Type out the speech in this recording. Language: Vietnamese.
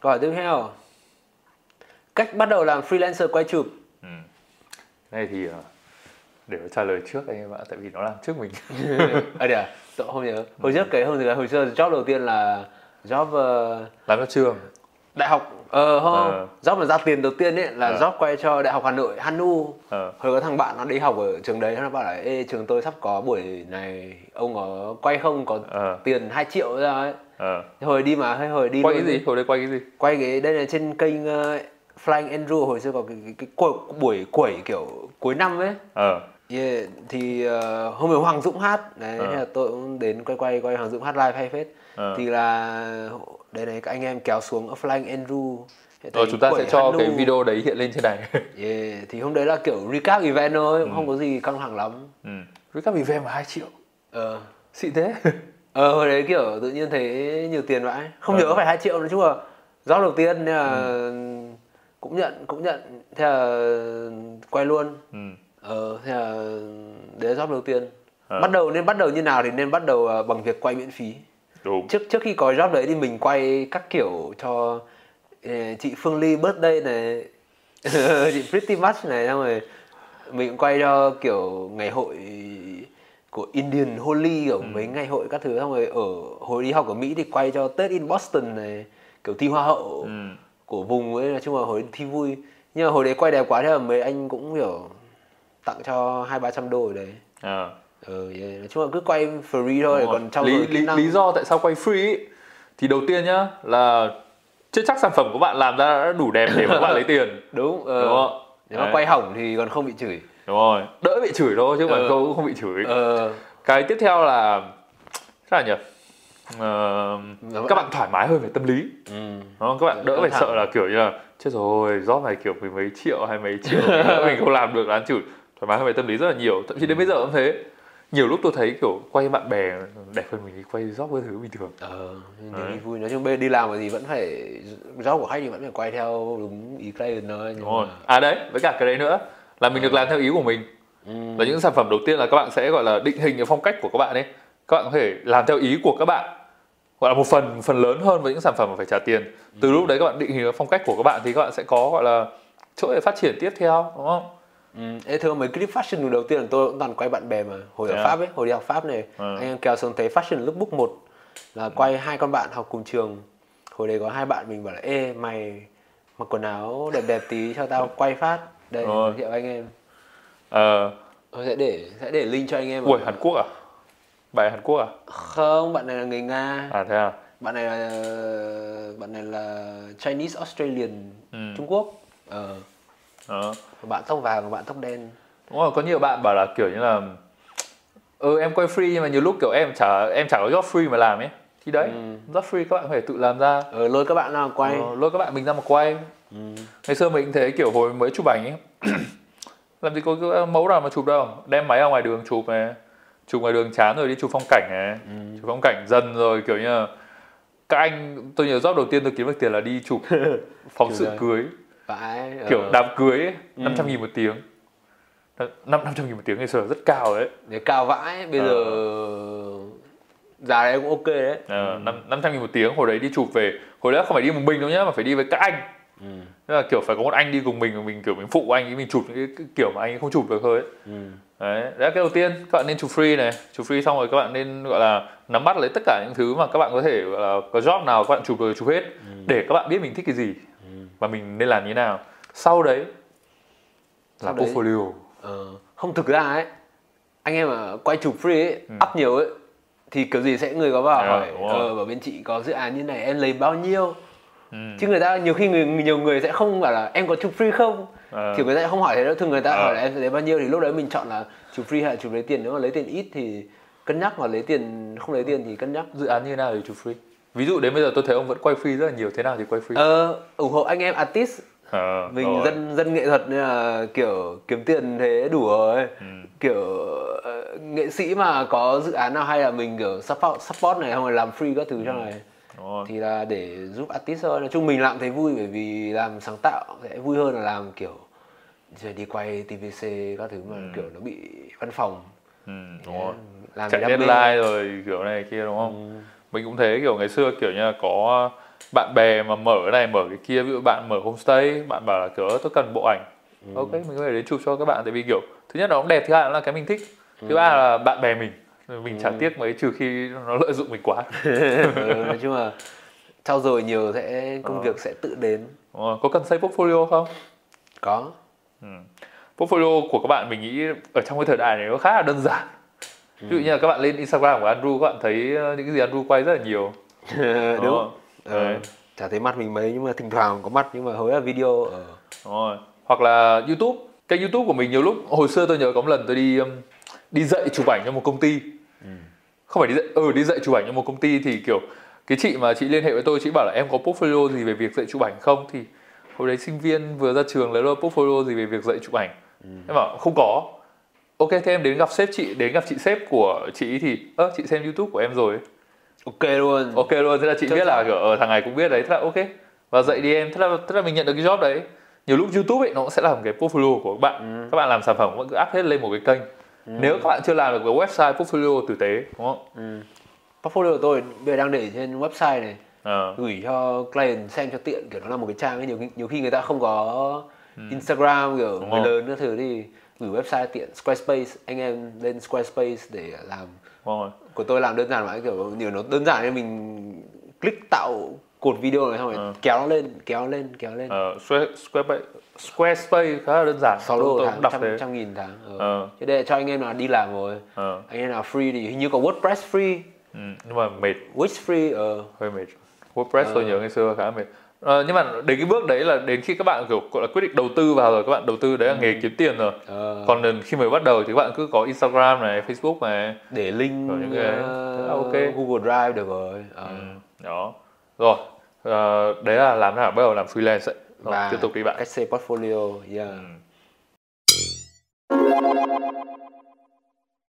Câu hỏi tiếp theo Cách bắt đầu làm freelancer quay chụp ừ. này thì ờ, để trả lời trước anh em ạ tại vì nó làm trước mình À để à? Tôi không nhớ Hồi trước cái hồi, hồi xưa job đầu tiên là Job uh, làm cho trường đại học Ờ không Ờ. Job mà ra tiền đầu tiên ấy là Ờ. job quay cho Đại học Hà Nội Hanu Ờ. Hồi có thằng bạn nó đi học ở trường đấy Nó bảo là Ê trường tôi sắp có buổi này Ông có quay không có Ờ. tiền 2 triệu ra ấy ờ. Hồi đi mà hay hồi đi quay cái gì hồi đây quay cái gì quay cái đây là trên kênh uh, Flying Andrew hồi xưa có cái, cái, cái buổi, buổi quẩy kiểu cuối năm ấy ờ yeah. thì uh, hôm ấy Hoàng Dũng hát đấy thế là tôi cũng đến quay quay quay Hoàng Dũng hát live hay phết Ờ. thì là đây này các anh em kéo xuống ở Flying Andrew rồi chúng ta sẽ cho Hanu. cái video đấy hiện lên trên này yeah. thì hôm đấy là kiểu recap event thôi Ừ. không có gì căng thẳng lắm ừ. các event mà 2 triệu ờ xịn thế ờ hồi đấy kiểu tự nhiên thấy nhiều tiền vậy không Ờ. nhớ phải hai triệu nói chung là job đầu tiên nên là Ừ. cũng nhận cũng nhận thế là quay luôn ừ. ờ thế là đấy là job đầu tiên Ờ. bắt đầu nên bắt đầu như nào thì nên bắt đầu ờ, bằng việc quay miễn phí đúng trước trước khi có job đấy thì mình quay các kiểu cho chị Phương Ly birthday này chị Pretty Much này xong rồi mình cũng quay cho kiểu ngày hội của Indian Holy kiểu mấy ngày hội các thứ xong rồi ở hồi đi học ở Mỹ thì quay cho Tết in Boston này kiểu thi hoa hậu ừ. của vùng ấy nói chung là hồi thi vui nhưng mà hồi đấy quay đẹp quá thế là mấy anh cũng kiểu tặng cho hai ba trăm đô ở đấy ờ. ừ, yeah. nói chung là cứ quay free thôi Đúng còn trau lý, lý, lý do tại sao quay free ý, thì đầu tiên nhá là chưa chắc sản phẩm của bạn làm ra đã đủ đẹp để mà các bạn lấy tiền đúng ờ. đúng không nếu mà Đấy. quay hỏng thì còn không bị chửi đúng rồi. Đỡ bị chửi thôi chứ Ờ. còn không cũng không bị chửi. Ờ. Cái tiếp theo là sao nhỉ? Ờ, vẫn- các bạn thoải mái hơn về tâm lý. Ừ. đúng không? các bạn đỡ phải sợ là kiểu như là chết rồi job này kiểu mười mấy triệu hay mấy triệu mình không làm được đáng chửi. Thoải mái hơn về tâm lý rất là nhiều. Thậm chí đến bây giờ cũng thế. Nhiều lúc tôi thấy kiểu quay bạn bè đẹp hơn mình thì quay job cái thứ bình thường. Ờ Đấy. đi vui. Nói chung bây đi làm thì vẫn phải job của khách thì vẫn phải quay theo đúng ý client thôi nhưng đúng rồi. mà à đấy với cả cái đấy nữa là mình được làm theo ý của mình. Ừ. là những sản phẩm đầu tiên là các bạn sẽ gọi là định hình cái phong cách của các bạn ấy. Các bạn có thể làm theo ý của các bạn. Gọi là một phần phần lớn hơn với những sản phẩm mà phải trả tiền. Từ lúc đấy các bạn định hình cái phong cách của các bạn thì các bạn sẽ có gọi là chỗ để phát triển tiếp theo đúng không? Ừ. Ê, thưa mấy clip fashion đầu tiên là tôi cũng toàn quay bạn bè mà. Hồi ở Thế à? Pháp ấy hồi đi học Pháp này. Ừ. anh em kéo xuống thấy fashion lookbook một là quay hai con bạn học cùng trường. Hồi đấy có hai bạn mình bảo là ê mày mặc quần áo đẹp đẹp tí cho tao quay phát đây Rồi. giới thiệu anh em. Ờ. Tôi sẽ để sẽ để link cho anh em ui Hàn Quốc à? Bài Hàn Quốc à? Không bạn này là người Nga. À thế à? Bạn này là bạn này là Chinese Australian Ừ. Trung Quốc. Ờ. Đó. bạn tóc vàng bạn tóc đen. Đúng rồi có nhiều bạn bảo là kiểu như là ừ em quay free nhưng mà nhiều lúc kiểu em chả em chả có job free mà làm ấy thì đấy Ừ. job free các bạn có thể tự làm ra ờ lôi các bạn nào quay Ờ, lôi các bạn mình ra mà quay ừ. ngày xưa mình thấy kiểu hồi mới chụp ảnh ấy làm gì có cái mẫu nào mà chụp đâu đem máy ra ngoài đường chụp này chụp ngoài đường chán rồi đi chụp phong cảnh này Ừ. chụp phong cảnh dần rồi kiểu như là các anh tôi nhớ job đầu tiên tôi kiếm được tiền là đi chụp phóng sự ra. cưới kiểu ờ. đám cưới ấy, 500 nghìn một tiếng năm 500 nghìn một tiếng ngày xưa rất cao đấy Để cao vãi bây Ờ. giờ giá đấy cũng ok đấy. Ờ, năm 500 nghìn một tiếng hồi đấy đi chụp về. Hồi đấy không phải đi một mình đâu nhá mà phải đi với các anh. Ừ. Tức là kiểu phải có một anh đi cùng mình mình kiểu mình phụ anh ấy mình chụp những cái, kiểu mà anh ấy không chụp được thôi ấy. Ừ. đấy đấy là cái đầu tiên các bạn nên chụp free này. Chụp free xong rồi các bạn nên gọi là nắm bắt lấy tất cả những thứ mà các bạn có thể gọi là có job nào các bạn chụp được chụp hết để các bạn biết mình thích cái gì. Và mình nên làm như thế nào. Sau đấy là Sau đấy- portfolio. Ờ. không thực ra ấy anh em mà quay chụp free ấy up nhiều ấy thì kiểu gì sẽ người có vào Ờ, hỏi ờ bảo bên chị có dự án như này em lấy bao nhiêu? Ừ. chứ người ta nhiều khi người nhiều người sẽ không bảo là em có chụp free không? Ờ. kiểu người ta sẽ không hỏi thế đâu. Thường người ta Ờ. hỏi là em sẽ lấy bao nhiêu? Thì lúc đấy mình chọn là chụp free hay chụp lấy tiền. Nếu mà lấy tiền ít thì cân nhắc mà lấy tiền không lấy tiền thì cân nhắc. Dự án như nào thì chụp free? Ví dụ đến bây giờ tôi thấy ông vẫn quay free rất là nhiều thế nào thì quay free? Ờ ủng hộ anh em artist. Ờ, mình rồi. dân dân nghệ thuật nên là kiểu kiếm tiền thế đủ rồi. Ừ. kiểu nghệ sĩ mà có dự án nào hay là mình kiểu support support này không rồi làm free các thứ cho này Đúng rồi. thì là để giúp artist thôi nói chung mình làm thấy vui bởi vì làm sáng tạo sẽ vui hơn là làm kiểu rồi đi quay tvc các thứ mà kiểu nó bị văn phòng. Ừ, đúng rồi. Làm chạy deadline rồi kiểu này kia đúng không? Mình cũng thế kiểu ngày xưa kiểu như là có bạn bè mà mở cái này mở cái kia ví dụ bạn mở homestay bạn bảo là kiểu "Ơ, tôi cần bộ ảnh. Ok mình có thể đến chụp cho các bạn tại vì kiểu thứ nhất là nó cũng đẹp thứ hai là cái mình thích thứ ba là bạn bè mình mình chả tiếc mấy trừ khi nó lợi dụng mình quá ừ, nói chung là trau dồi nhiều sẽ công Ờ. việc sẽ tự đến rồi. có cần xây portfolio không có portfolio của các bạn mình nghĩ ở trong cái thời đại này nó khá là đơn giản ví dụ như là các bạn lên Instagram của Andrew các bạn thấy ờ, những cái gì Andrew quay rất là nhiều đúng? Ờ, Đấy. chả thấy mặt mình mấy nhưng mà thỉnh thoảng có mặt nhưng mà hầu hết là video ờ. Đúng rồi. Hoặc là YouTube Kênh YouTube của mình nhiều lúc Hồi xưa tôi nhớ có một lần tôi đi Đi dạy chụp ảnh cho một công ty. Không phải đi dạy Ừ đi dạy chụp ảnh cho một công ty Thì kiểu Cái chị mà chị liên hệ với tôi Chị bảo là em có portfolio gì về việc dạy chụp ảnh không? Thì hồi đấy sinh viên vừa ra trường lấy đâu portfolio gì về việc dạy chụp ảnh. Em bảo không có. Ok thế em đến gặp sếp chị Đến gặp chị sếp của chị thì Ơ chị xem YouTube của em rồi ok luôn. Ok luôn thế là chị Chắc biết là kiểu ở thằng này cũng biết đấy thế là ok. Và dạy đi em thế là thế là mình nhận được cái job đấy. Nhiều lúc youtube ấy nó cũng sẽ làm cái portfolio của các bạn. Các bạn làm sản phẩm cũng cứ up hết lên một cái kênh nếu các bạn chưa làm được cái website portfolio tử tế đúng không? Portfolio của tôi bây giờ đang để trên website này. Ờ, gửi cho client xem cho tiện kiểu nó là một cái trang ấy nhiều nhiều khi người ta không có Instagram kiểu Đúng người rồi. lớn các thứ thì gửi website tiện Squarespace anh em lên Squarespace để làm. Đúng rồi. Của tôi làm đơn giản mà kiểu nhiều nó đơn giản nên mình click tạo cột video này xong rồi Ờ. kéo nó lên kéo lên kéo lên. Ờ, Square- Squarespace Squarespace khá là đơn giản. 6 tôi, đô tôi tháng đọc trăm, thế. trăm nghìn tháng ờ. Ờ. thế đây là cho anh em nào đi làm rồi Ờ, anh em nào free thì hình như có WordPress free. Ừ, nhưng mà mệt. Wix free ờ. Hơi mệt. WordPress tôi Ờ. nhớ ngày xưa khá mệt. Ờ, nhưng mà đến cái bước đấy là đến khi các bạn kiểu gọi là quyết định đầu tư vào rồi các bạn đầu tư đấy là nghề kiếm tiền rồi. Ờ, còn khi mới bắt đầu thì các bạn cứ có Instagram này Facebook này. Để link Rồi những cái- là ok. Google Drive được rồi ờ. Ừ, đó. Rồi ờ, đấy là làm nào bắt đầu làm freelance ấy rồi, và tiếp tục đi bạn cách xây portfolio yeah. Ừ.